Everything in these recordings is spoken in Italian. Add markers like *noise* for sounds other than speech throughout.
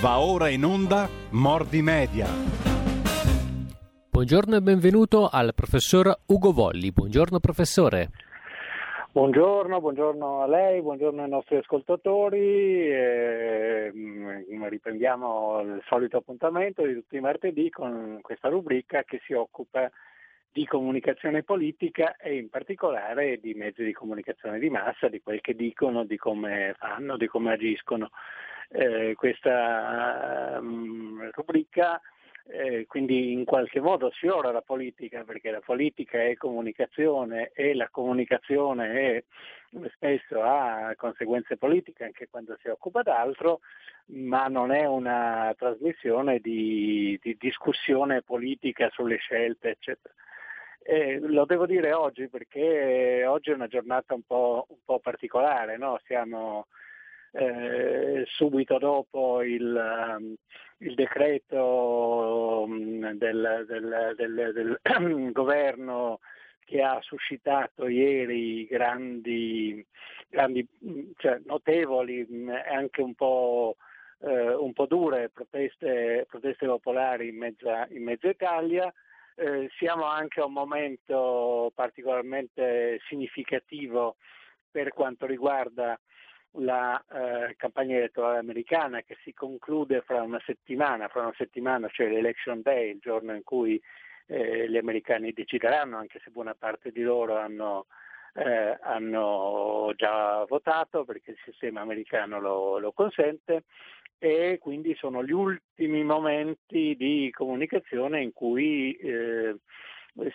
Va ora in onda Mordi Media. Buongiorno e benvenuto al professor Ugo Volli. Buongiorno professore. Buongiorno, buongiorno a lei, buongiorno ai nostri ascoltatori. Eh, riprendiamo il solito appuntamento di tutti i martedì con questa rubrica che si occupa di comunicazione politica e in particolare di mezzi di comunicazione di massa, di quel che dicono, di come fanno, di come agiscono eh, questa um, rubrica eh, quindi in qualche modo sfiora la politica perché la politica è comunicazione e la comunicazione è, spesso ha conseguenze politiche anche quando si occupa d'altro, ma non è una trasmissione di, di discussione politica sulle scelte, eccetera. Eh, lo devo dire oggi perché oggi è una giornata un po', un po particolare, no? siamo eh, subito dopo il, um, il decreto um, del, del, del, del *clears throat* governo che ha suscitato ieri grandi, grandi cioè, notevoli e anche un po', eh, un po', dure proteste, proteste popolari in mezza, in mezza Italia. Eh, siamo anche a un momento particolarmente significativo per quanto riguarda la eh, campagna elettorale americana che si conclude fra una settimana, fra una settimana cioè l'election day, il giorno in cui eh, gli americani decideranno, anche se buona parte di loro hanno, eh, hanno già votato perché il sistema americano lo, lo consente. E quindi sono gli ultimi momenti di comunicazione in cui eh,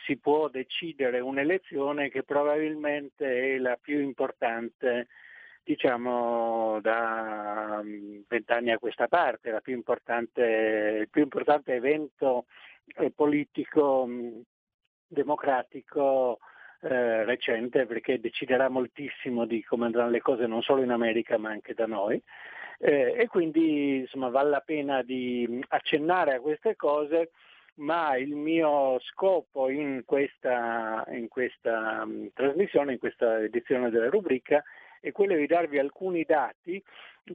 si può decidere un'elezione che probabilmente è la più importante diciamo da mm, vent'anni a questa parte, il più importante evento eh, politico mm, democratico eh, recente perché deciderà moltissimo di come andranno le cose non solo in America ma anche da noi. Eh, e quindi insomma vale la pena di mm, accennare a queste cose ma il mio scopo in questa, in questa um, trasmissione, in questa edizione della rubrica è quello di darvi alcuni dati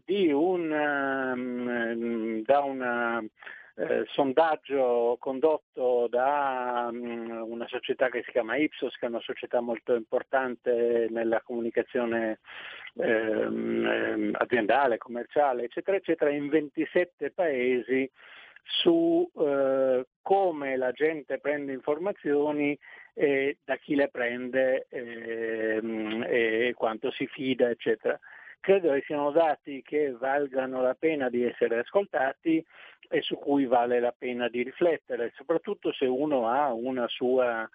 un, um, da un eh, sondaggio condotto da um, una società che si chiama Ipsos, che è una società molto importante nella comunicazione ehm, aziendale, commerciale, eccetera, eccetera, in 27 paesi su eh, come la gente prende informazioni e da chi le prende ehm, e quanto si fida, eccetera. Credo che siano dati che valgano la pena di essere ascoltati e su cui vale la pena di riflettere, soprattutto se uno ha una sua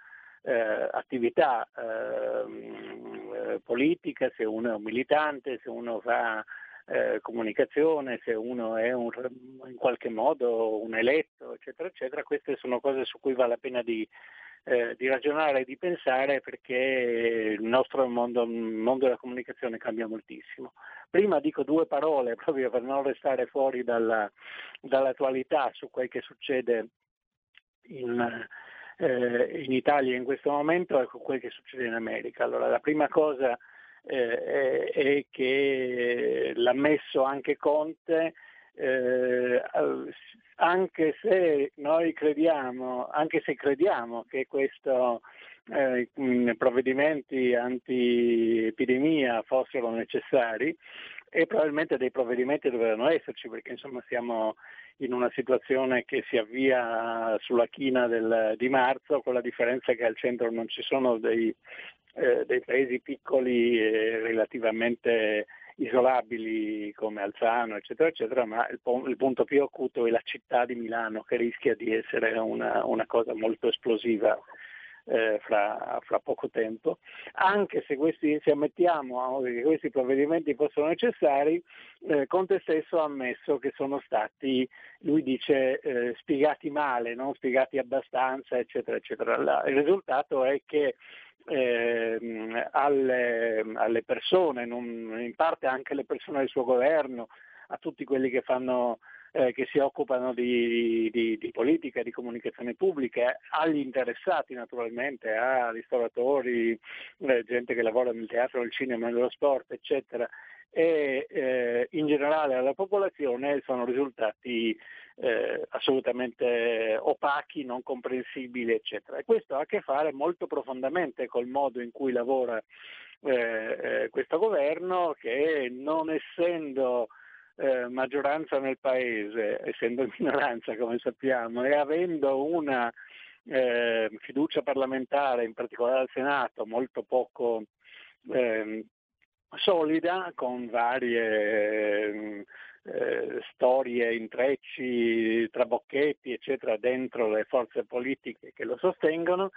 eh, attività ehm, eh, politica, se uno è un militante, se uno fa eh, comunicazione, se uno è un, in qualche modo un eletto, eccetera, eccetera. Queste sono cose su cui vale la pena di, eh, di ragionare e di pensare perché il nostro mondo, il mondo, della comunicazione cambia moltissimo. Prima dico due parole *laughs* proprio per non restare fuori dalla, dall'attualità su quel che succede in, eh, in Italia in questo momento e con quel che succede in America. Allora, la prima cosa eh, è che l'ha messo anche Conte, eh, anche se noi crediamo, anche se crediamo che questo eh, provvedimenti anti-epidemia fossero necessari e probabilmente dei provvedimenti dovevano esserci perché insomma siamo in una situazione che si avvia sulla china del, di marzo con la differenza che al centro non ci sono dei, eh, dei paesi piccoli e relativamente isolabili come Alzano, eccetera, eccetera, ma il, il, punto più acuto è la città di Milano che rischia di essere una, una cosa molto esplosiva eh, fra, fra, poco tempo, anche se, questi, se ammettiamo che questi provvedimenti fossero necessari, eh, Conte stesso ha ammesso che sono stati, lui dice, eh, spiegati male, non spiegati abbastanza, eccetera, eccetera. Il risultato è che eh, alle, alle, persone, non, in parte anche alle persone del suo governo, a tutti quelli che fanno eh, che si occupano di, di, di, politica, di comunicazione pubblica, agli interessati naturalmente, a ristoratori, eh, gente che lavora nel teatro, nel cinema, nello sport, eccetera. e eh, in generale alla popolazione sono risultati eh, assolutamente opachi, non comprensibili, eccetera. E questo ha a che fare molto profondamente col modo in cui lavora eh, eh questo governo che non essendo eh, maggioranza nel paese, essendo minoranza come sappiamo, e avendo una eh, fiducia parlamentare, in particolare al Senato, molto poco eh, solida, con varie eh, storie, intrecci, trabocchetti, eccetera, dentro le forze politiche che lo sostengono,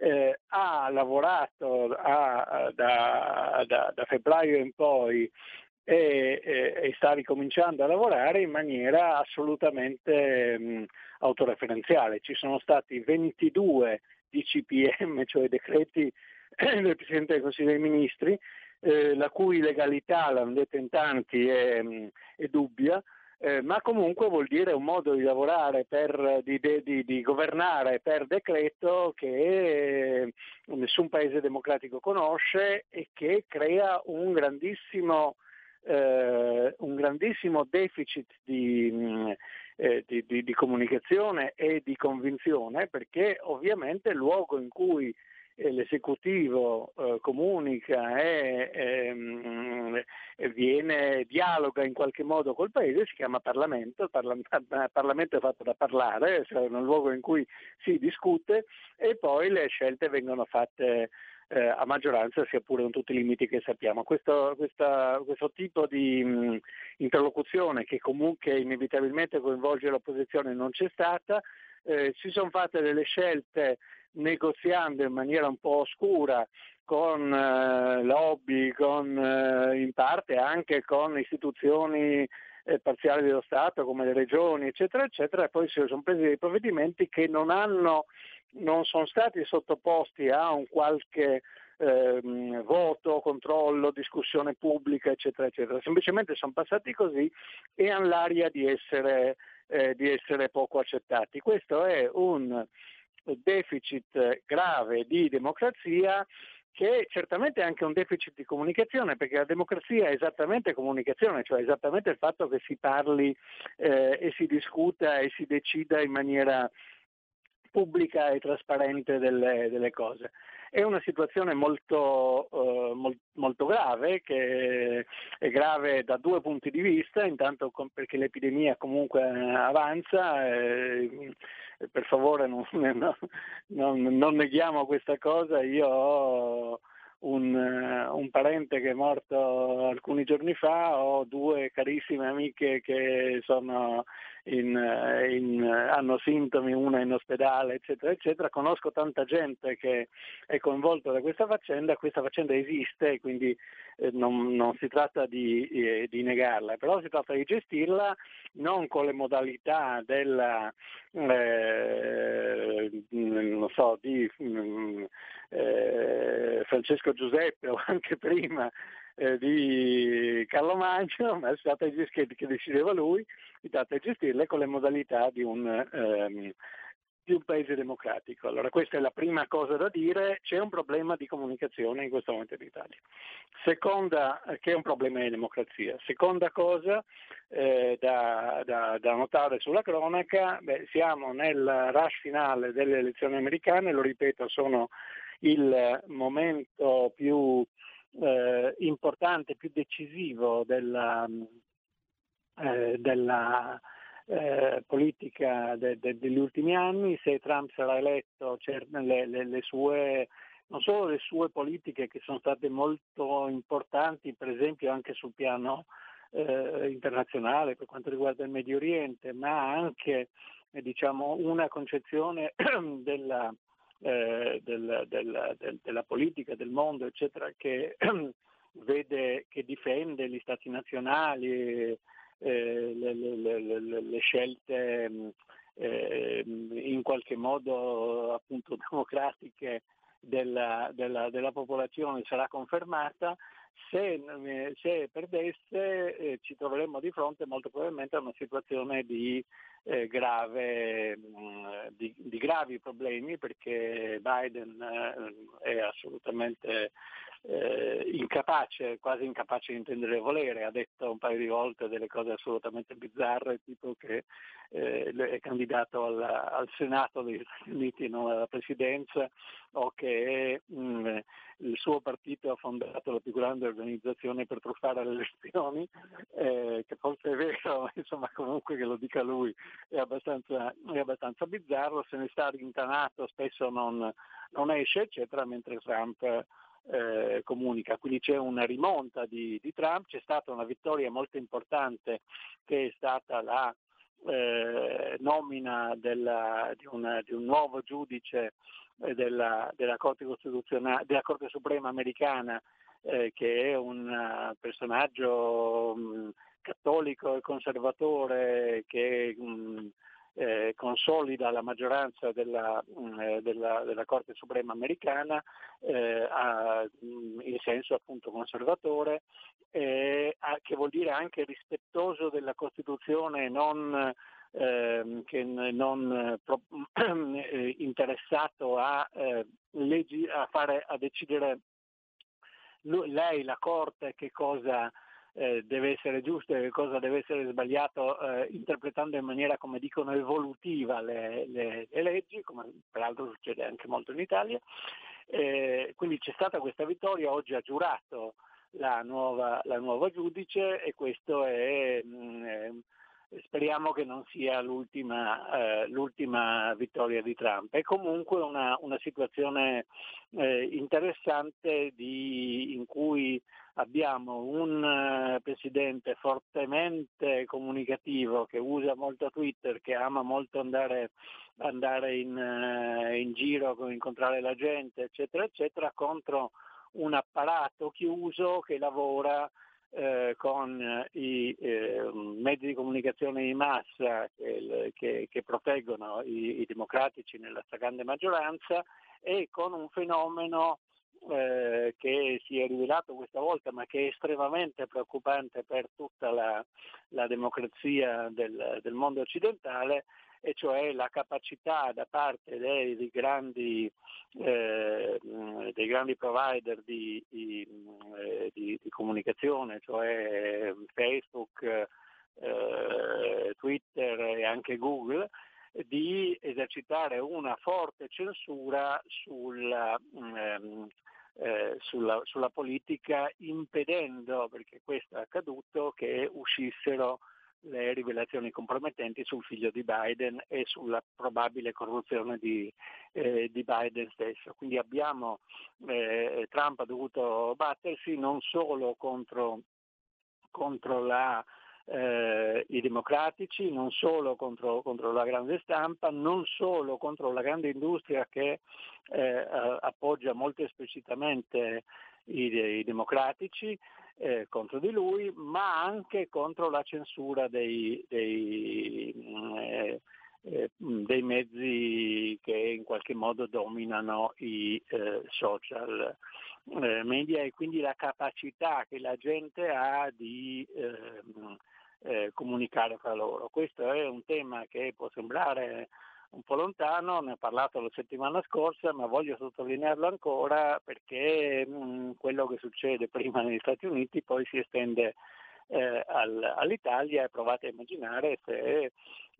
eh, ha lavorato a, da, da, da, febbraio in poi e, e, e, sta ricominciando a lavorare in maniera assolutamente mh, autoreferenziale. Ci sono stati 22 DCPM, *laughs* cioè decreti *clears throat* del Presidente del Consiglio dei Ministri, eh, la cui legalità, l'hanno detto in tanti, è, è dubbia, eh, ma comunque vuol dire un modo di lavorare, per, di, di, di, governare per decreto che nessun paese democratico conosce e che crea un grandissimo eh, un grandissimo deficit di, mm, eh, di, di, di, comunicazione e di convinzione perché ovviamente il luogo in cui eh, l'esecutivo eh, comunica e, ehm, e, viene, dialoga in qualche modo col paese si chiama Parlamento, il *laughs* il Parlamento è fatto da parlare, cioè un luogo in cui si discute e poi le scelte vengono fatte eh, a maggioranza, sia pure con tutti i limiti che sappiamo. Questo, questa, questo tipo di mh, interlocuzione che comunque inevitabilmente coinvolge l'opposizione non c'è stata, eh, si sono fatte delle scelte negoziando in maniera un po' oscura con eh, lobby, con, eh, in parte anche con istituzioni eh, parziali dello Stato come le regioni, eccetera, eccetera, e poi si sono presi dei provvedimenti che non hanno non sono stati sottoposti a un qualche ehm, voto, controllo, discussione pubblica, eccetera, eccetera. Semplicemente sono passati così e hanno l'aria di essere, eh, di essere poco accettati. Questo è un deficit grave di democrazia che è certamente anche un deficit di comunicazione, perché la democrazia è esattamente comunicazione, cioè esattamente il fatto che si parli eh, e si discuta e si decida in maniera pubblica e trasparente delle, delle cose. È una situazione molto, eh, molt, molto, grave, che è grave da due punti di vista, intanto perché l'epidemia comunque avanza, eh, per favore non, *laughs* non, non, neghiamo questa cosa, io ho un, un, parente che è morto alcuni giorni fa, ho due carissime amiche che sono in, in, hanno sintomi, una in ospedale, eccetera, eccetera. Conosco tanta gente che è coinvolta da questa faccenda, questa faccenda esiste, quindi eh, non, non, si tratta di, eh, di, negarla, però si tratta di gestirla non con le modalità della, eh, non so, di mm, eh, Francesco Giuseppe o anche prima eh, di Carlo Magno, ma è stata che, che decideva lui, si tratta di gestirle con le modalità di un, ehm, di un paese democratico. Allora questa è la prima cosa da dire, c'è un problema di comunicazione in questo momento in Italia. Seconda, che è un problema di democrazia. Seconda cosa eh, da, da, da, notare sulla cronaca, beh, siamo nel rush finale delle elezioni americane, lo ripeto, sono il momento più eh, importante, più decisivo della, eh, della eh, politica de, de, degli ultimi anni. Se Trump sarà eletto, le, le, le sue non solo le sue politiche che sono state molto importanti, per esempio anche sul piano eh, internazionale per quanto riguarda il Medio Oriente, ma anche eh, diciamo, una concezione *clears throat* della, eh, del, del, del, della politica, del mondo, eccetera, che *clears throat* vede, che difende gli stati nazionali, eh, le, le, le, le, scelte eh, in qualche modo appunto *laughs* democratiche della, della, della popolazione sarà confermata, se, se perdesse eh, ci troveremmo di fronte molto probabilmente a una situazione di, eh, grave, mh, mm, di, di, gravi problemi perché Biden eh, è assolutamente eh, incapace, quasi incapace di intendere volere, ha detto un paio di volte delle cose assolutamente bizzarre, tipo che eh, è candidato al, al, Senato degli Stati Uniti, non alla presidenza, o che mh, mm, il suo partito ha fondato la più grande organizzazione per truffare le elezioni, eh, che forse è vero, *laughs* insomma comunque che lo dica lui è abbastanza, è abbastanza bizzarro, se ne sta rintanato, spesso non, non esce, eccetera, mentre Trump eh, comunica. Quindi c'è una rimonta di, di, Trump, c'è stata una vittoria molto importante che è stata la eh, nomina della, di, una, di, un nuovo giudice eh, della, della, Corte della, Corte Suprema americana eh, che è un uh, personaggio mh, cattolico e conservatore che mh, eh, consolida la maggioranza della, mh, eh, della, della, Corte Suprema americana eh, a, mh, in senso appunto conservatore, eh, a, che vuol dire anche rispettoso della Costituzione non eh, che non *clears throat* eh, interessato a, eh, a, fare, a decidere lei, la Corte, che cosa eh, deve essere giusto e che cosa deve essere sbagliato, eh, interpretando in maniera, come dicono, evolutiva le, le, le, leggi, come peraltro succede anche molto in Italia. Eh, quindi c'è stata questa vittoria, oggi ha giurato la nuova, la nuova giudice e questo è... Mh, mm, speriamo che non sia l'ultima, eh, l'ultima vittoria di Trump. È comunque una, una situazione eh, interessante di, in cui abbiamo un uh, presidente fortemente comunicativo che usa molto Twitter, che ama molto andare, andare in, uh, in giro, incontrare la gente, eccetera, eccetera, contro un apparato chiuso che lavora eh, con i eh, mezzi di comunicazione di massa che, che, che proteggono i, i, democratici nella stragrande maggioranza e con un fenomeno eh, che si è rivelato questa volta ma che è estremamente preoccupante per tutta la, la democrazia del, del mondo occidentale e cioè la capacità da parte dei, dei, grandi, eh, dei grandi, provider di, di, eh, di, di comunicazione, cioè Facebook, eh, Twitter e anche Google, di esercitare una forte censura sulla, ehm, eh, sulla, sulla, politica impedendo, perché questo è accaduto, che uscissero le rivelazioni compromettenti sul figlio di Biden e sulla probabile corruzione di, eh, di Biden stesso. Quindi abbiamo, eh, Trump ha dovuto battersi non solo contro, contro la, eh, i democratici, non solo contro, contro, la grande stampa, non solo contro la grande industria che eh, appoggia molto esplicitamente i, i democratici, eh, contro di lui, ma anche contro la censura dei, dei, mm, eh, eh, dei mezzi che in qualche modo dominano i eh, social eh, media e quindi la capacità che la gente ha di ehm, eh, comunicare fra loro. Questo è un tema che può sembrare un po' lontano, ne ho parlato la settimana scorsa, ma voglio sottolinearlo ancora perché mh, mm, quello che succede prima negli Stati Uniti poi si estende eh, al, all'Italia e provate a immaginare se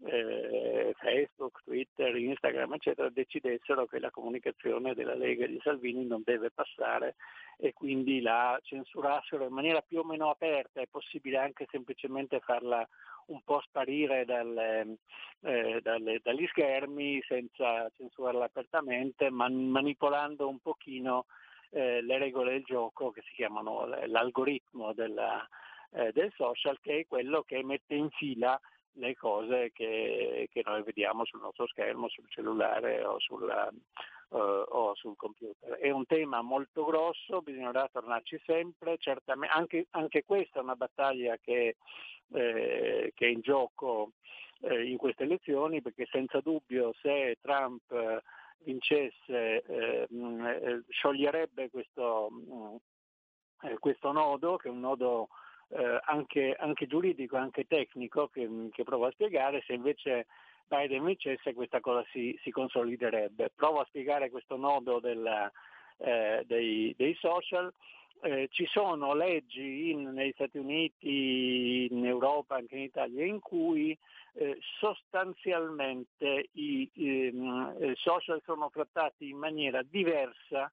eh, Facebook, Twitter, Instagram, eccetera, decidessero che la comunicazione della Lega di Salvini non deve passare e quindi la censurassero in maniera più o meno aperta, è possibile anche semplicemente farla un po' sparire dalle, eh, dalle, dagli schermi senza censurarla apertamente, man, manipolando un pochino eh, le regole del gioco che si chiamano l'algoritmo della, eh, del social, che è quello che mette in fila le cose che, che, noi vediamo sul nostro schermo, sul cellulare o, sulla, uh, o, sul computer. È un tema molto grosso, bisognerà tornarci sempre, certamente, anche, anche questa è una battaglia che, eh, che è in gioco eh, in queste elezioni perché senza dubbio se Trump eh, vincesse eh, eh, scioglierebbe questo, eh, questo nodo che è un nodo eh, anche, anche, giuridico, anche tecnico che, che, provo a spiegare, se invece Biden vincesse questa cosa si, si consoliderebbe. Provo a spiegare questo nodo della, eh, dei, dei, social. Eh, ci sono leggi in, negli Stati Uniti, in Europa, anche in Italia, in cui eh, sostanzialmente i ehm, eh, social sono trattati in maniera diversa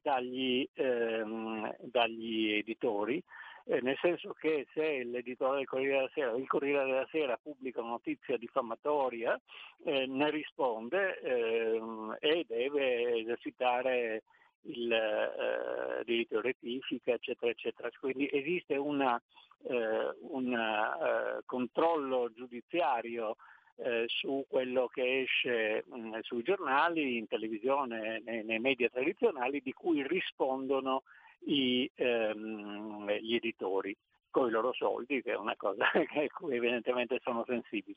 dagli, ehm, dagli editori, eh, nel senso che se l'editore del Corriere della Sera, il Corriere della Sera pubblica una notizia diffamatoria, eh, ne risponde ehm, e deve esercitare il eh, diritto di rettifica, eccetera, eccetera. Quindi esiste eh, un eh, controllo giudiziario eh, su quello che esce mh, mm, sui giornali, in televisione, nei, nei, media tradizionali, di cui rispondono i, ehm, gli editori con i loro soldi, che è una cosa *laughs* a cui evidentemente sono sensibili.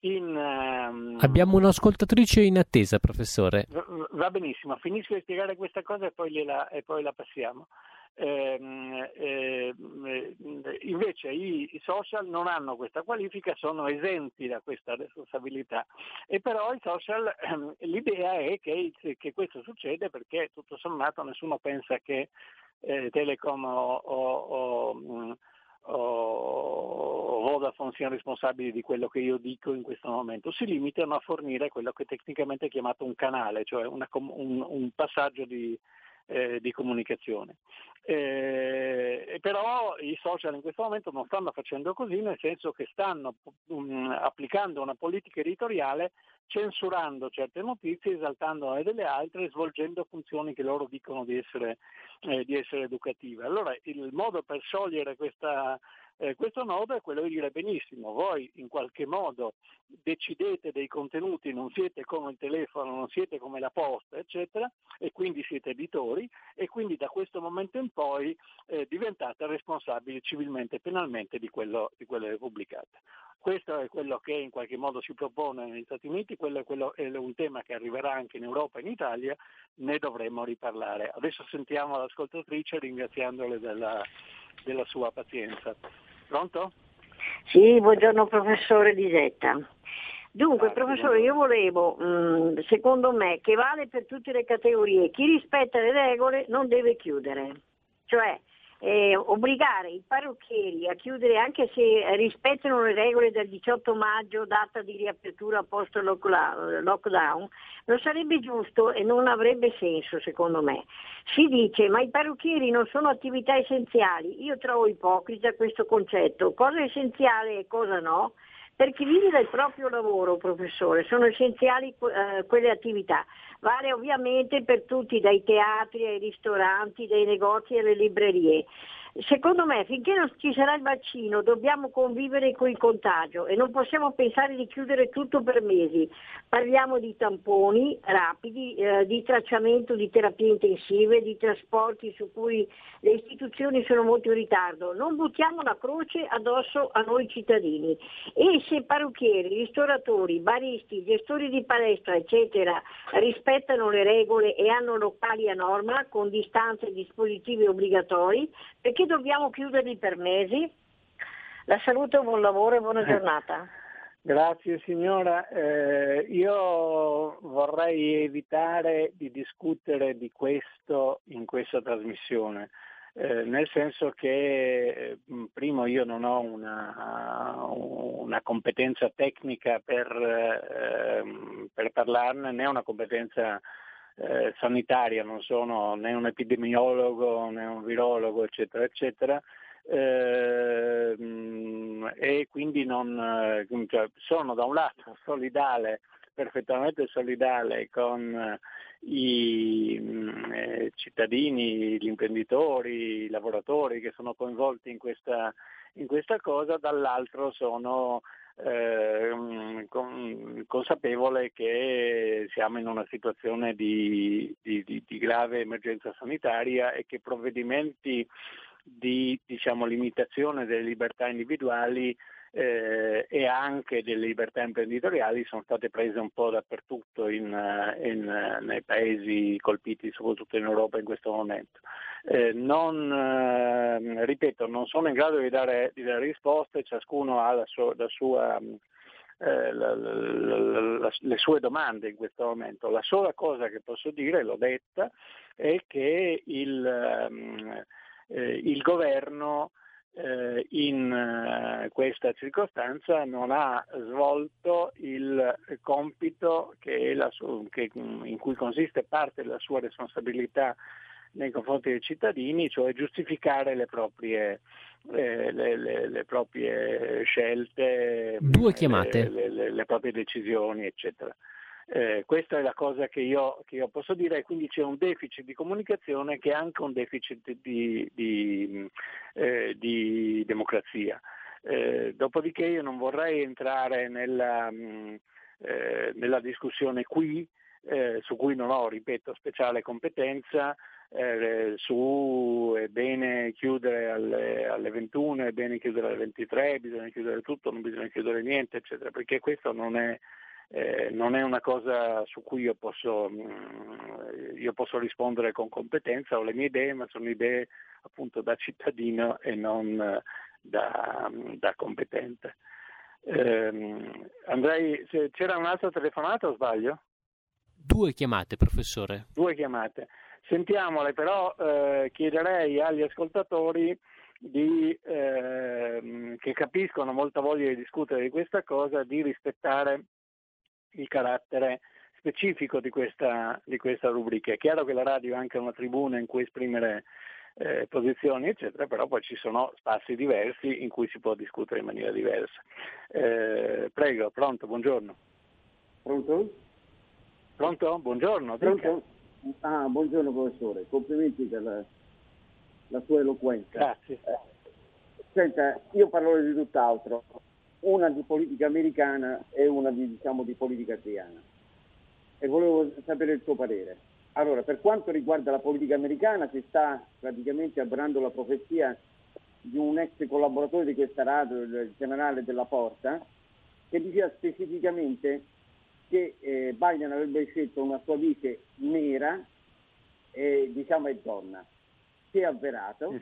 In, um... Abbiamo un'ascoltatrice in attesa, professore. Va benissimo, finisco di spiegare questa cosa e poi, la, e poi la passiamo. Eh, eh, invece i, i, social non hanno questa qualifica, sono esenti da questa responsabilità e però i social, ehm, l'idea è che, che, questo succede perché tutto sommato nessuno pensa che eh, Telecom o, o, o o Vodafone siano responsabili di quello che io dico in questo momento, si limitano a fornire quello che tecnicamente è chiamato un canale, cioè una, un, un, passaggio di, eh, di comunicazione. Eh, però i social in questo momento non stanno facendo così, nel senso che stanno um, applicando una politica editoriale censurando certe notizie, esaltandone delle altre, svolgendo funzioni che loro dicono di essere, eh, di essere educative. Allora il modo per sciogliere questa eh, questo nodo è quello di dire benissimo, voi in qualche modo decidete dei contenuti, non siete come il telefono, non siete come la posta, eccetera, e quindi siete editori e quindi da questo momento in poi eh, diventate responsabili civilmente e penalmente di quello, di quello che pubblicate. Questo è quello che in qualche modo si propone negli Stati Uniti, quello è, quello, è un tema che arriverà anche in Europa e in Italia, ne dovremmo riparlare. Adesso sentiamo l'ascoltatrice ringraziandole della, della sua pazienza. Pronto? Sì, buongiorno professore Disetta. Dunque, professore, io volevo, mm, secondo me, che vale per tutte le categorie, chi rispetta le regole non deve chiudere. Cioè, eh, obbligare i parrucchieri a chiudere anche se rispettano le regole del 18 maggio, data di riapertura post lockdown, non sarebbe giusto e non avrebbe senso secondo me. Si dice ma i parrucchieri non sono attività essenziali, io trovo ipocrita questo concetto, cosa è essenziale e cosa no? Per chi vive del proprio lavoro, professore, sono essenziali eh, quelle attività. Vale ovviamente per tutti, dai teatri ai ristoranti, dai negozi alle librerie. Secondo me finché non ci sarà il vaccino dobbiamo convivere con il contagio e non possiamo pensare di chiudere tutto per mesi. Parliamo di tamponi rapidi, eh, di tracciamento di terapie intensive, di trasporti su cui le istituzioni sono molto in ritardo. Non buttiamo la croce addosso a noi cittadini. E se parrucchieri, ristoratori, baristi, gestori di palestra, eccetera, rispettano le regole e hanno locali a norma con distanze e dispositivi obbligatori, perché dobbiamo chiuderli per mesi? La saluto, buon lavoro e buona eh. giornata. Grazie signora, eh, io vorrei evitare di discutere di questo in questa trasmissione, eh, nel senso che mm, primo io non ho una, una competenza tecnica per, eh, per, parlarne né una competenza eh, sanitaria, non sono né un epidemiologo né un virologo, eccetera, eccetera. Eh, e quindi non, eh, cioè, sono da un lato *laughs* solidale, perfettamente solidale con eh, i mm, eh, cittadini, gli imprenditori, i lavoratori che sono coinvolti in questa, in questa cosa, dall'altro sono eh, consapevole che siamo in una situazione di, di, di, di, grave emergenza sanitaria e che provvedimenti di diciamo, limitazione delle libertà individuali eh, e anche delle libertà imprenditoriali sono state prese un po' dappertutto in, in, nei paesi colpiti soprattutto in Europa in questo momento. Eh, non, eh, ripeto, non sono in grado di dare, di dare risposte, ciascuno ha la, sua, la sua eh, la, la, le sue domande in questo momento. La sola cosa che posso dire, l'ho detta, è che il, um, eh, il governo eh, in eh, questa circostanza non ha svolto il compito che su- che, in cui consiste parte della sua responsabilità nei confronti dei cittadini, cioè giustificare le proprie, eh, le, le, le proprie scelte, Due chiamate. Le, le proprie decisioni, eccetera. Eh, questa è la cosa che io, che io, posso dire quindi c'è un deficit di comunicazione che è anche un deficit di, di, eh, di democrazia. Eh, dopodiché io non vorrei entrare nella, mh, mm, eh, nella discussione qui, eh, su cui non ho, ripeto, speciale competenza, eh, su è bene chiudere alle, alle, 21, è bene chiudere alle 23, bisogna chiudere tutto, non bisogna chiudere niente, eccetera, perché questo non è, eh, non è una cosa su cui io posso, mm, io posso, rispondere con competenza, ho le mie idee, ma sono idee appunto da cittadino e non da, da competente. Eh, andrei, c'era un'altra telefonata o sbaglio? Due chiamate, professore. Due chiamate. Sentiamole, però eh, chiederei agli ascoltatori di, eh, che capiscono molta voglia di discutere di questa cosa, di rispettare il carattere specifico di questa, di questa rubrica. È chiaro che la radio è anche una tribuna in cui esprimere eh, posizioni, eccetera, però poi ci sono spazi diversi in cui si può discutere in maniera diversa. Eh, prego, pronto, buongiorno. Pronto? Pronto? Buongiorno. Pronto? Ah, buongiorno professore, complimenti per la, la sua eloquenza. Grazie. Eh, senta, io parlo di tutt'altro una di politica americana e una di, diciamo, di politica italiana. E volevo sapere il suo parere. Allora, per quanto riguarda la politica americana, si sta praticamente avverando la profezia di un ex collaboratore di questa radio, il generale della Porta, che diceva specificamente che eh, Biden avrebbe scelto una sua vice nera e diciamo è donna. Si è avverato.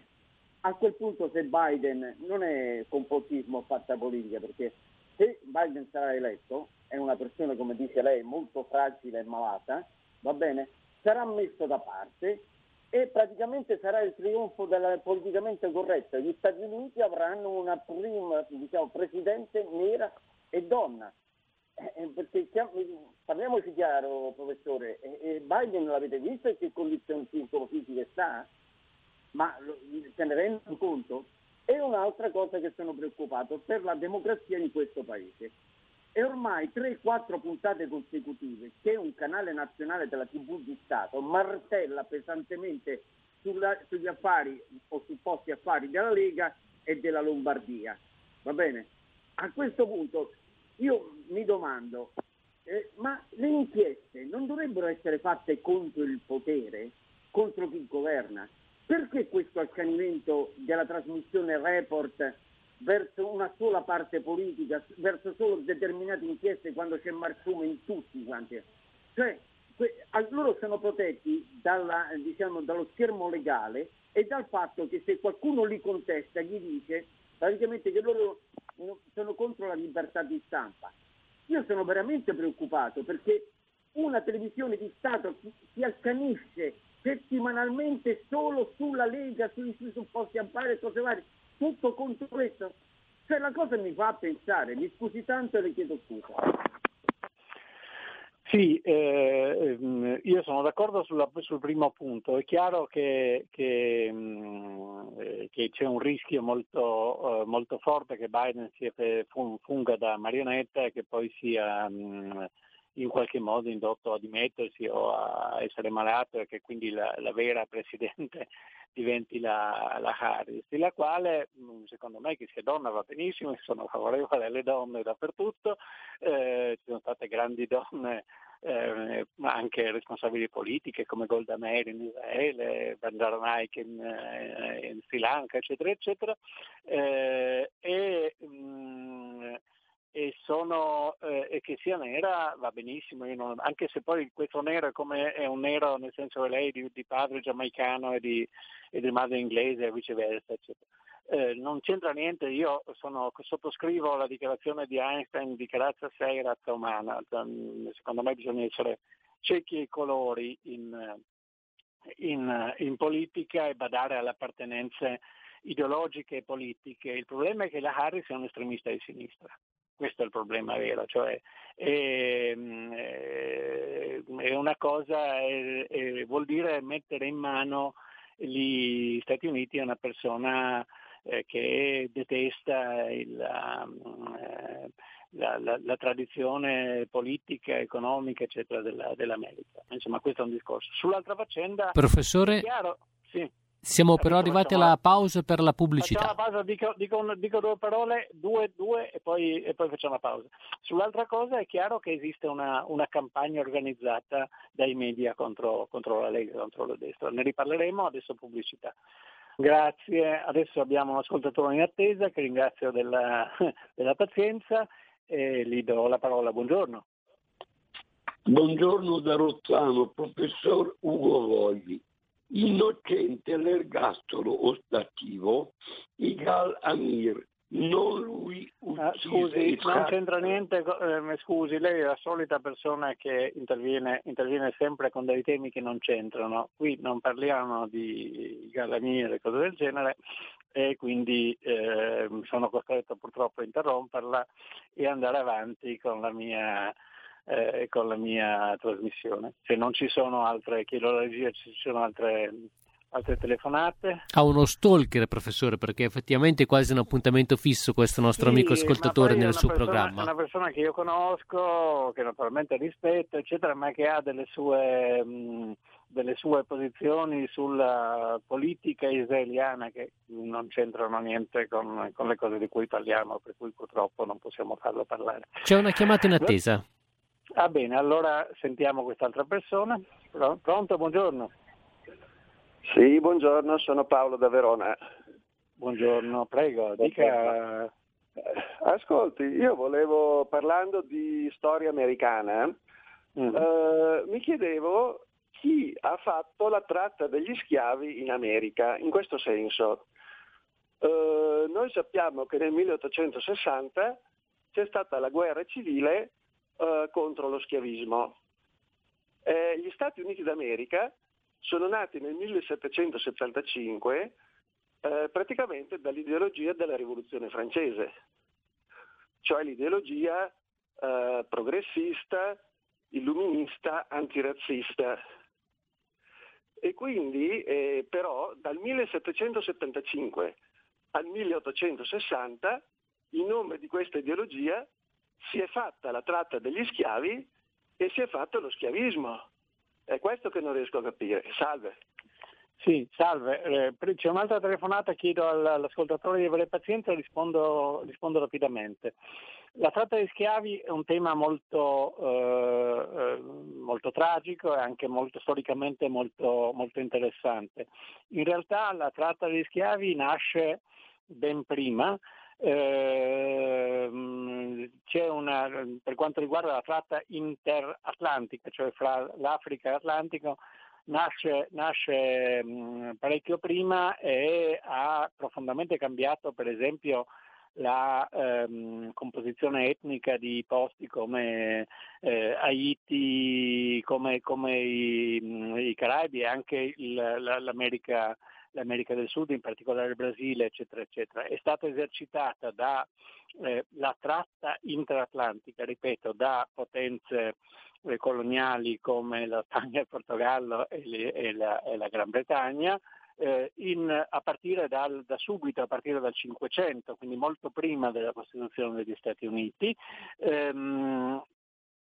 A quel punto se Biden non è complottismo fatta politica, perché se Biden sarà eletto, è una persona, come dice lei, molto fragile e malata, va bene, sarà messo da parte e praticamente sarà il trionfo del politicamente corretto. Gli Stati Uniti avranno una prima diciamo, presidente nera e donna. Eh, eh perché parliamoci chiaro, professore, eh, Biden l'avete visto in che condizioni fisiche sta? Ma se ne rendono conto? E un'altra cosa che sono preoccupato per la democrazia in questo paese. È ormai 3-4 puntate consecutive che un canale nazionale della TV di Stato martella pesantemente sulla, sugli affari o supposti affari della Lega e della Lombardia. Va bene? A questo punto io mi domando, eh, ma le inchieste non dovrebbero essere fatte contro il potere, contro chi governa? Perché questo accanimento della trasmissione report verso una sola parte politica, verso solo determinate inchieste quando c'è marciume in tutti quanti? Cioè, que- loro sono protetti dalla, diciamo, dallo schermo legale e dal fatto che se qualcuno li contesta gli dice praticamente che loro sono contro la libertà di stampa. Io sono veramente preoccupato perché una televisione di Stato si accanisce settimanalmente solo sulla Lega, sui, sui supposti affari e cose varie, tutto contro questo. Cioè la cosa mi fa pensare, mi scusi tanto e le chiedo scusa. Sì, eh, io sono d'accordo sulla, sul primo punto. È chiaro che, che, eh, che c'è un rischio molto, uh, molto, forte che Biden funga da marionetta e che poi sia in qualche modo indotto a dimettersi o a essere malato e che quindi la, la vera *laughs* Presidente diventi la, la, Harris, la quale mm, secondo me che sia donna va benissimo, sono favorevole alle donne dappertutto, eh, ci sono state grandi donne eh, anche responsabili politiche come Golda Meir in Israele, Bandara Naik in, eh, in, Sri Lanka, eccetera, eccetera. Eh, e, mh, mm, e, sono, eh, e, che sia nera va benissimo, non, anche se poi questo nero è, come, è un nero nel senso che lei di, di padre giamaicano e di, e di madre inglese e viceversa. Eccetera. eh, non c'entra niente, io sono, sottoscrivo la dichiarazione di Einstein di che razza sei razza umana, secondo me bisogna essere ciechi ai colori in, in, in politica e badare alle appartenenze ideologiche e politiche. Il problema è che la Harris è un estremista di sinistra. Questo è il problema vero, cioè è, è una cosa, è, è, vuol dire mettere in mano gli Stati Uniti a una persona eh, che detesta il, eh, la, la, la, tradizione politica, economica, eccetera, della, dell'America. Insomma, questo è un discorso. Sull'altra faccenda, professore, chiaro, sì. Siamo però arrivati alla pausa per la pubblicità. Facciamo la pausa, dico, dico, dico due parole, due, due e poi, e poi, facciamo la pausa. Sull'altra cosa è chiaro che esiste una, una campagna organizzata dai media contro, contro la Lega, contro la destra. Ne riparleremo, adesso pubblicità. Grazie, adesso abbiamo un ascoltatore in attesa che ringrazio della, *laughs* della pazienza e gli do la parola. Buongiorno. Buongiorno da Rozzano, professor Ugo Vogli. Innocente all'ergastolo ostativo Igal Amir, non lui ah, scusi, non c'entra niente, eh, scusi, lei è la solita persona che interviene, interviene, sempre con dei temi che non c'entrano. Qui non parliamo di Galamire e cose del genere e quindi eh, sono costretto purtroppo a interromperla e andare avanti con la mia, eh, con la mia trasmissione. Se non ci sono altre, chiedo alla regia, ci sono altre altre telefonate. Ha uno stalker, professore, perché effettivamente è quasi un appuntamento fisso questo nostro sì, amico ascoltatore nel suo persona, programma. È una persona che io conosco, che naturalmente rispetto, eccetera, ma che ha delle sue, mh, delle sue posizioni sulla politica israeliana che non c'entrano niente con, con, le cose di cui parliamo, per cui purtroppo non possiamo farlo parlare. C'è una chiamata in attesa. *laughs* Va ah, bene, allora sentiamo quest'altra persona. Pronto, buongiorno. Sì, buongiorno, sono Paolo da Verona. Buongiorno, prego, dica. Ascolti, io volevo, parlando di storia americana, mm. eh, mi chiedevo chi ha fatto la tratta degli schiavi in America, in questo senso. Eh, noi sappiamo che nel 1860 c'è stata la guerra civile eh, contro lo schiavismo. gli Stati Uniti d'America sono nati nel 1775 eh, praticamente dall'ideologia della rivoluzione francese, cioè l'ideologia eh, progressista, illuminista, antirazzista. E quindi eh, però dal 1775 al 1860 in nome di questa ideologia si è fatta la tratta degli schiavi e si è fatto lo schiavismo. È questo che non riesco a capire. Salve. Sì, salve. Eh, c'è un'altra telefonata, chiedo all'ascoltatore di avere pazienza e rispondo, rispondo, rapidamente. La tratta di schiavi è un tema molto, eh, eh, molto tragico e anche molto, storicamente molto, molto interessante. In realtà la tratta di schiavi nasce ben prima eh, una, per quanto riguarda la tratta interatlantica, cioè fra l'Africa e l'Atlantico, nasce, nasce parecchio prima e ha profondamente cambiato per esempio la ehm, composizione etnica di posti come eh, Haiti, come, come i, i, Caraibi e anche il, l'America l'America del Sud, in particolare il Brasile, eccetera, eccetera, è stata esercitata dalla eh, tratta interatlantica, ripeto, da potenze eh, coloniali come la Spagna, il Portogallo e, le, e, la, e la, Gran Bretagna, eh, in, a partire dal, da subito, a partire dal Cinquecento, quindi molto prima della Costituzione degli Stati Uniti, ehm,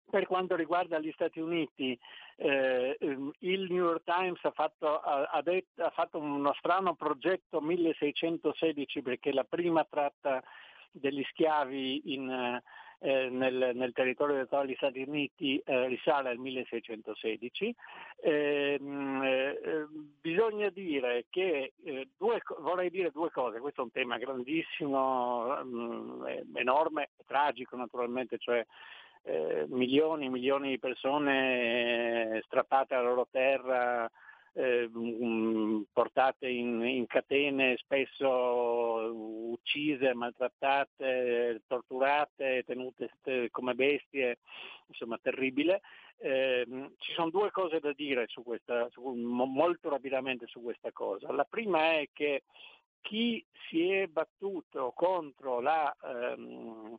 per quanto riguarda gli Stati Uniti, eh, ehm, il New York Times ha fatto, ha, detto, ha fatto, uno strano progetto 1616 perché la prima tratta degli schiavi in, eh, nel, nel, territorio degli Stati Uniti eh, risale al 1616. Ehm, eh, bisogna dire che eh, due, vorrei dire due cose, questo è un tema grandissimo, mh, enorme, tragico naturalmente, cioè eh, milioni e milioni di persone eh, strappate alla loro terra eh, portate in, in, catene, spesso uccise, maltrattate, torturate, tenute come bestie, insomma terribile. Eh, ci sono due cose da dire su questa, su, molto rapidamente su questa cosa. La prima è che chi si è battuto contro la ehm,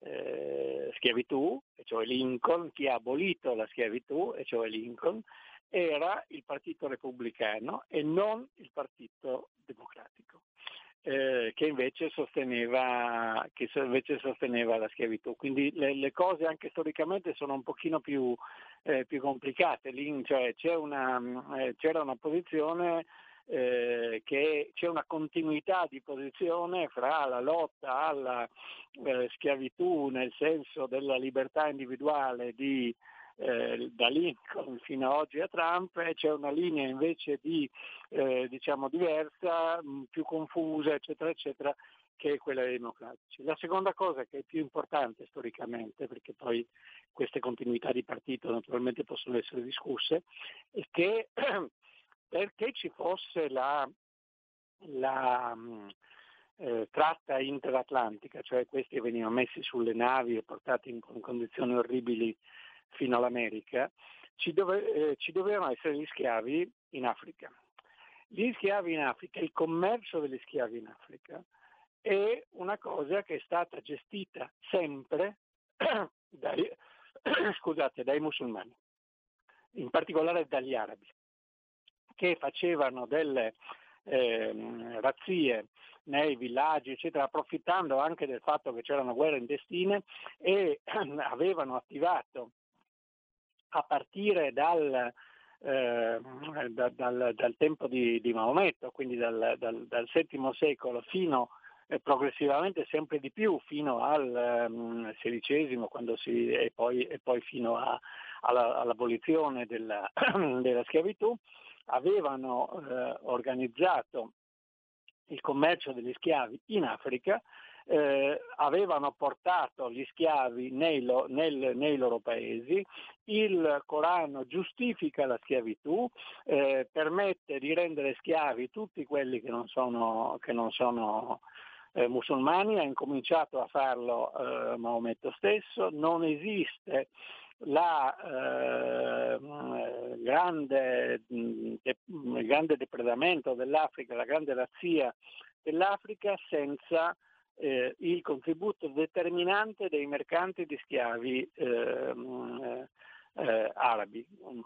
eh, schiavitù, e cioè Lincoln, chi ha abolito la schiavitù, e cioè Lincoln, era il Partito Repubblicano e non il Partito Democratico. Eh, che, invece sosteneva, che invece sosteneva la schiavitù. Quindi le, le, cose anche storicamente sono un pochino più, eh, più complicate. Lì, cioè, una, eh, c'era una posizione eh, che c'è una continuità di posizione fra la lotta alla eh, schiavitù nel senso della libertà individuale di eh, da Lincoln fino ad oggi a Trump e c'è una linea invece di, eh, diciamo diversa, mh, più confusa, eccetera, eccetera, che è quella dei democratici. La seconda cosa che è più importante storicamente, perché poi queste continuità di partito naturalmente possono essere discusse, è che *clears throat* perché ci fosse la, la eh, tratta interatlantica, cioè questi venivano messi sulle navi e portati in, in condizioni orribili fino all'America, ci, dove, eh, ci dovevano essere gli schiavi in Africa. Gli schiavi in Africa, il commercio degli schiavi in Africa è una cosa che è stata gestita sempre *coughs* dai, *coughs* scusate, dai musulmani, in particolare dagli arabi, che facevano delle eh, razzie nei villaggi, eccetera, approfittando anche del fatto che c'erano guerre intestine e *clears throat* avevano attivato a partire dal, eh, da, dal, dal tempo di, di, Maometto, quindi dal, dal, VII secolo fino eh, progressivamente sempre di più fino al XVI um, si, e, poi, e, poi, fino a, alla, all'abolizione della, *clears throat* della, schiavitù, avevano eh, organizzato il commercio degli schiavi in Africa eh, avevano portato gli schiavi nei, lo, nel, nei, loro paesi, il Corano giustifica la schiavitù, eh, permette di rendere schiavi tutti quelli che non sono, che non sono eh, musulmani, ha incominciato a farlo eh, Maometto stesso, non esiste la eh, grande, de, grande depredamento dell'Africa, la grande razzia dell'Africa senza eh, il contributo determinante dei mercanti di schiavi ehm, eh, eh, arabi,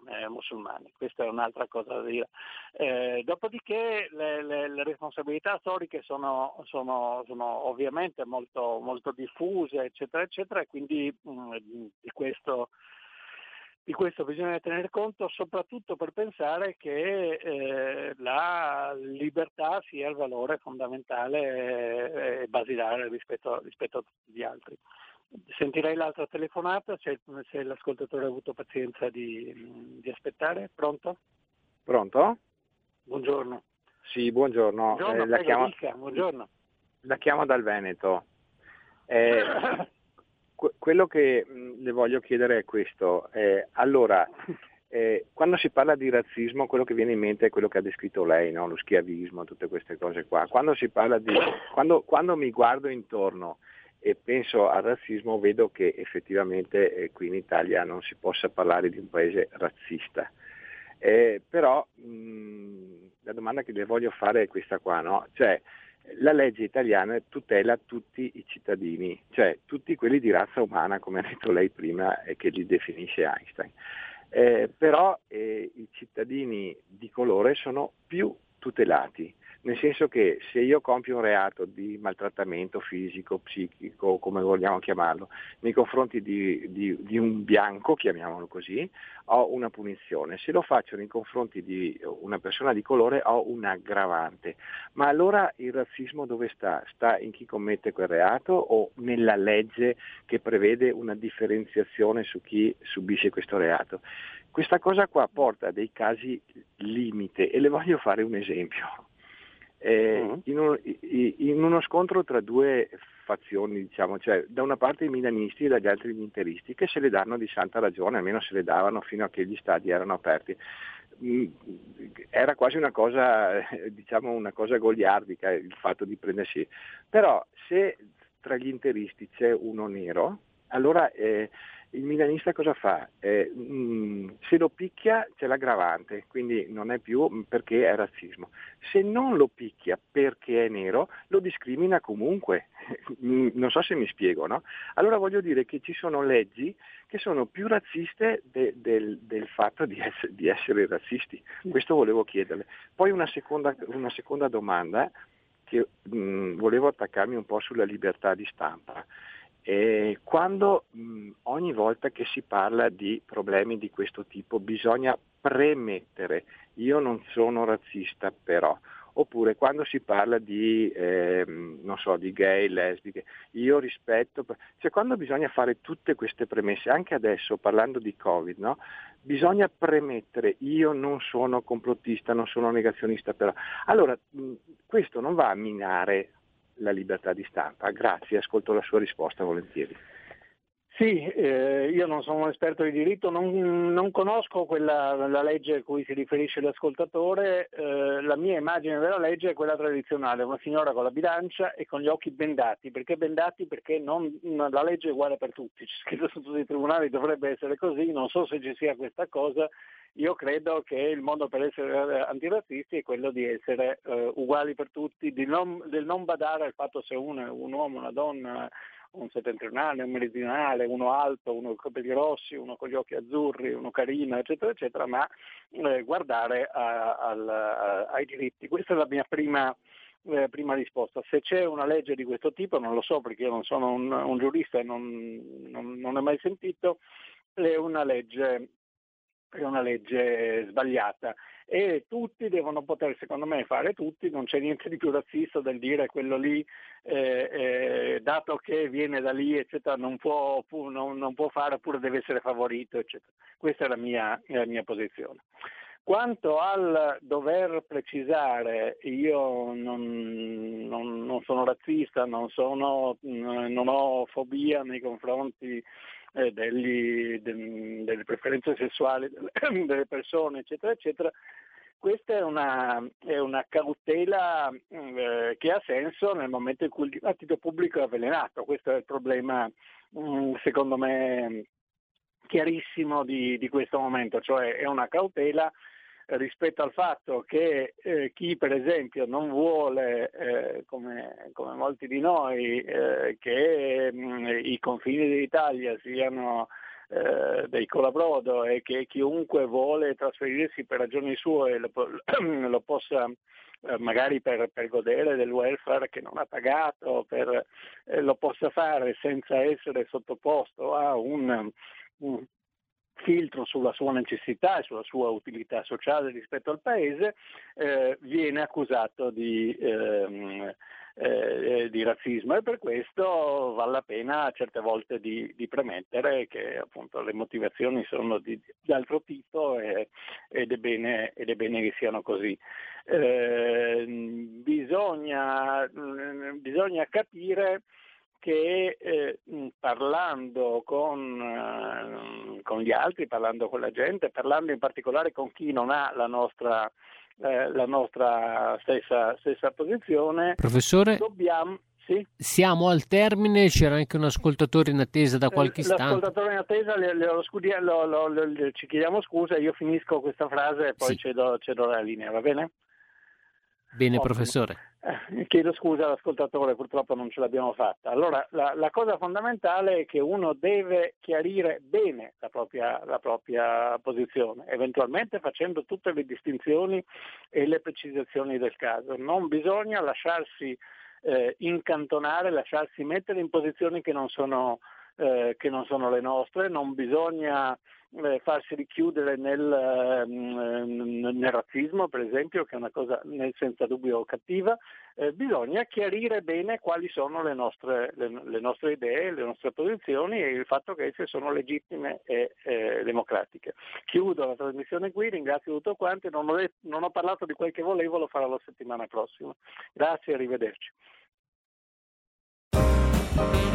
eh, musulmani. Questa è un'altra cosa da dire. Eh, dopodiché le, le, le, responsabilità storiche sono, sono, sono ovviamente molto, molto, diffuse, eccetera, eccetera, e quindi mh, mm, di questo di questo bisogna tenere conto soprattutto per pensare che eh, la libertà sia il valore fondamentale e basilare rispetto, rispetto, a tutti gli altri. Sentirei l'altra telefonata se, se l'ascoltatore ha avuto pazienza di, di, aspettare. Pronto? Pronto? Buongiorno. Sì, buongiorno. Buongiorno, eh, la, chiamo, buongiorno. la chiamo dal Veneto. Eh, *coughs* quello che le voglio chiedere è questo. Eh, allora, eh, quando si parla di razzismo, quello che viene in mente è quello che ha descritto lei, no? lo schiavismo, tutte queste cose qua. Quando, di, quando, quando mi guardo intorno e penso al razzismo, vedo che effettivamente eh, qui in Italia non si possa parlare di un paese razzista. Eh, però mh, la domanda che le voglio fare è questa qua, no? Cioè, la legge italiana tutela tutti i cittadini, cioè tutti quelli di razza umana, come ha detto lei prima e che li definisce Einstein. Eh, però eh, i cittadini di colore sono più tutelati nel senso che se io compio un reato di maltrattamento fisico, psichico, come vogliamo chiamarlo, nei confronti di, di, di, un bianco, chiamiamolo così, ho una punizione. Se lo faccio nei confronti di una persona di colore ho un aggravante. Ma allora il razzismo dove sta? Sta in chi commette quel reato o nella legge che prevede una differenziazione su chi subisce questo reato? Questa cosa qua porta a dei casi limite e le voglio fare un esempio. Eh, mm. in, un, in, uno scontro tra due fazioni, diciamo, cioè da una parte i milanisti e dagli altri gli interisti che se le danno di santa ragione, almeno se le davano fino a che gli stadi erano aperti. Mm, era quasi una cosa, *laughs* diciamo, una cosa goliardica il fatto di prendersi. Però se tra gli interisti c'è uno nero, allora eh, il milanista cosa fa? Eh, mh, mm, se lo picchia c'è l'aggravante, quindi non è più perché è razzismo. Se non lo picchia perché è nero, lo discrimina comunque. *laughs* Mm, non so se mi spiego, no? Allora voglio dire che ci sono leggi che sono più razziste de, del, del, fatto di essere, di essere, razzisti. Questo volevo chiederle. Poi una seconda, una seconda domanda che mh, mm, volevo attaccarmi un po' sulla libertà di stampa. E quando mh, ogni volta che si parla di problemi di questo tipo bisogna premettere, io non sono razzista però, oppure quando si parla di, eh, so, di gay, lesbiche, io rispetto, cioè quando bisogna fare tutte queste premesse, anche adesso parlando di Covid, no? bisogna premettere io non sono complottista, non sono negazionista però, allora questo non va a minare la libertà di stampa. Grazie, ascolto la sua risposta volentieri. Sì, eh, io non sono un esperto di diritto, non, non conosco quella, la legge a cui si riferisce l'ascoltatore, eh, la mia immagine della legge è quella tradizionale, una signora con la bilancia e con gli occhi bendati, perché bendati? Perché non, la legge è uguale per tutti, c'è scritto su tutti i tribunali, dovrebbe essere così, non so se ci sia questa cosa, io credo che il modo per essere antirazzisti è quello di essere eh, uguali per tutti, di non, del non badare al fatto se uno è un uomo, una donna, un settentrionale, un meridionale, uno alto, uno con i capelli rossi, uno con gli occhi azzurri, uno carino, eccetera, eccetera, ma eh, guardare a, a, ai diritti. Questa è la mia prima, eh, prima, risposta. Se c'è una legge di questo tipo, non lo so perché io non sono un, un giurista e non, non, non ho mai sentito, è una legge è una legge sbagliata e tutti devono poter, secondo me, fare tutti, non c'è niente di più razzista del dire quello lì, eh, eh, dato che viene da lì, eccetera, non può, non, non può, fare oppure deve essere favorito, eccetera. Questa è la mia, la mia posizione. Quanto al dover precisare, io non, non, non sono razzista, non, sono, non ho fobia nei confronti eh, degli, de, delle preferenze sessuali *clears throat* delle, persone, eccetera, eccetera, questa è una, è una cautela eh, che ha senso nel momento in cui il dibattito pubblico è avvelenato. Questo è il problema, mm, secondo me, chiarissimo di, di, questo momento, cioè è una cautela rispetto al fatto che eh, chi per esempio non vuole, eh, come, come, molti di noi, eh, che mh, mm, i confini dell'Italia siano eh, dei colabrodo e che chiunque vuole trasferirsi per ragioni sue lo, *clears throat* lo possa eh, magari per, per, godere del welfare che non ha pagato, per, eh, lo possa fare senza essere sottoposto a un, un filtro sulla sua necessità e sulla sua utilità sociale rispetto al paese, eh, viene accusato di, ehm, eh, di, razzismo e per questo vale la pena certe volte di, di premettere che appunto le motivazioni sono di, di altro tipo e, ed, è bene, ed, è bene, che siano così. Eh, bisogna, bisogna capire che eh, parlando con, eh, con, gli altri, parlando con la gente, parlando in particolare con chi non ha la nostra, eh, la nostra stessa, stessa, posizione, Professore, dobbiamo... Sì? Siamo al termine, c'era anche un ascoltatore in attesa da qualche istante. L'ascoltatore in attesa, le, le, lo, lo, lo, ci chiediamo scusa, io finisco questa frase e poi sì. cedo, cedo la linea, va bene? Bene, Ottimo. professore. Eh, chiedo scusa all'ascoltatore, purtroppo non ce l'abbiamo fatta. Allora, la, la cosa fondamentale è che uno deve chiarire bene la propria, la propria, posizione, eventualmente facendo tutte le distinzioni e le precisazioni del caso. Non bisogna lasciarsi eh, incantonare, lasciarsi mettere in posizioni che non sono, eh, che non sono le nostre, non bisogna eh, farsi richiudere nel, mm, nel, razzismo, per esempio, che è una cosa senza dubbio cattiva, eh, bisogna chiarire bene quali sono le nostre, le, le nostre, idee, le nostre posizioni e il fatto che esse sono legittime e eh, democratiche. Chiudo la trasmissione qui, ringrazio tutto quanti, non ho, non ho parlato di quel che volevo, lo farò la settimana prossima. Grazie e arrivederci.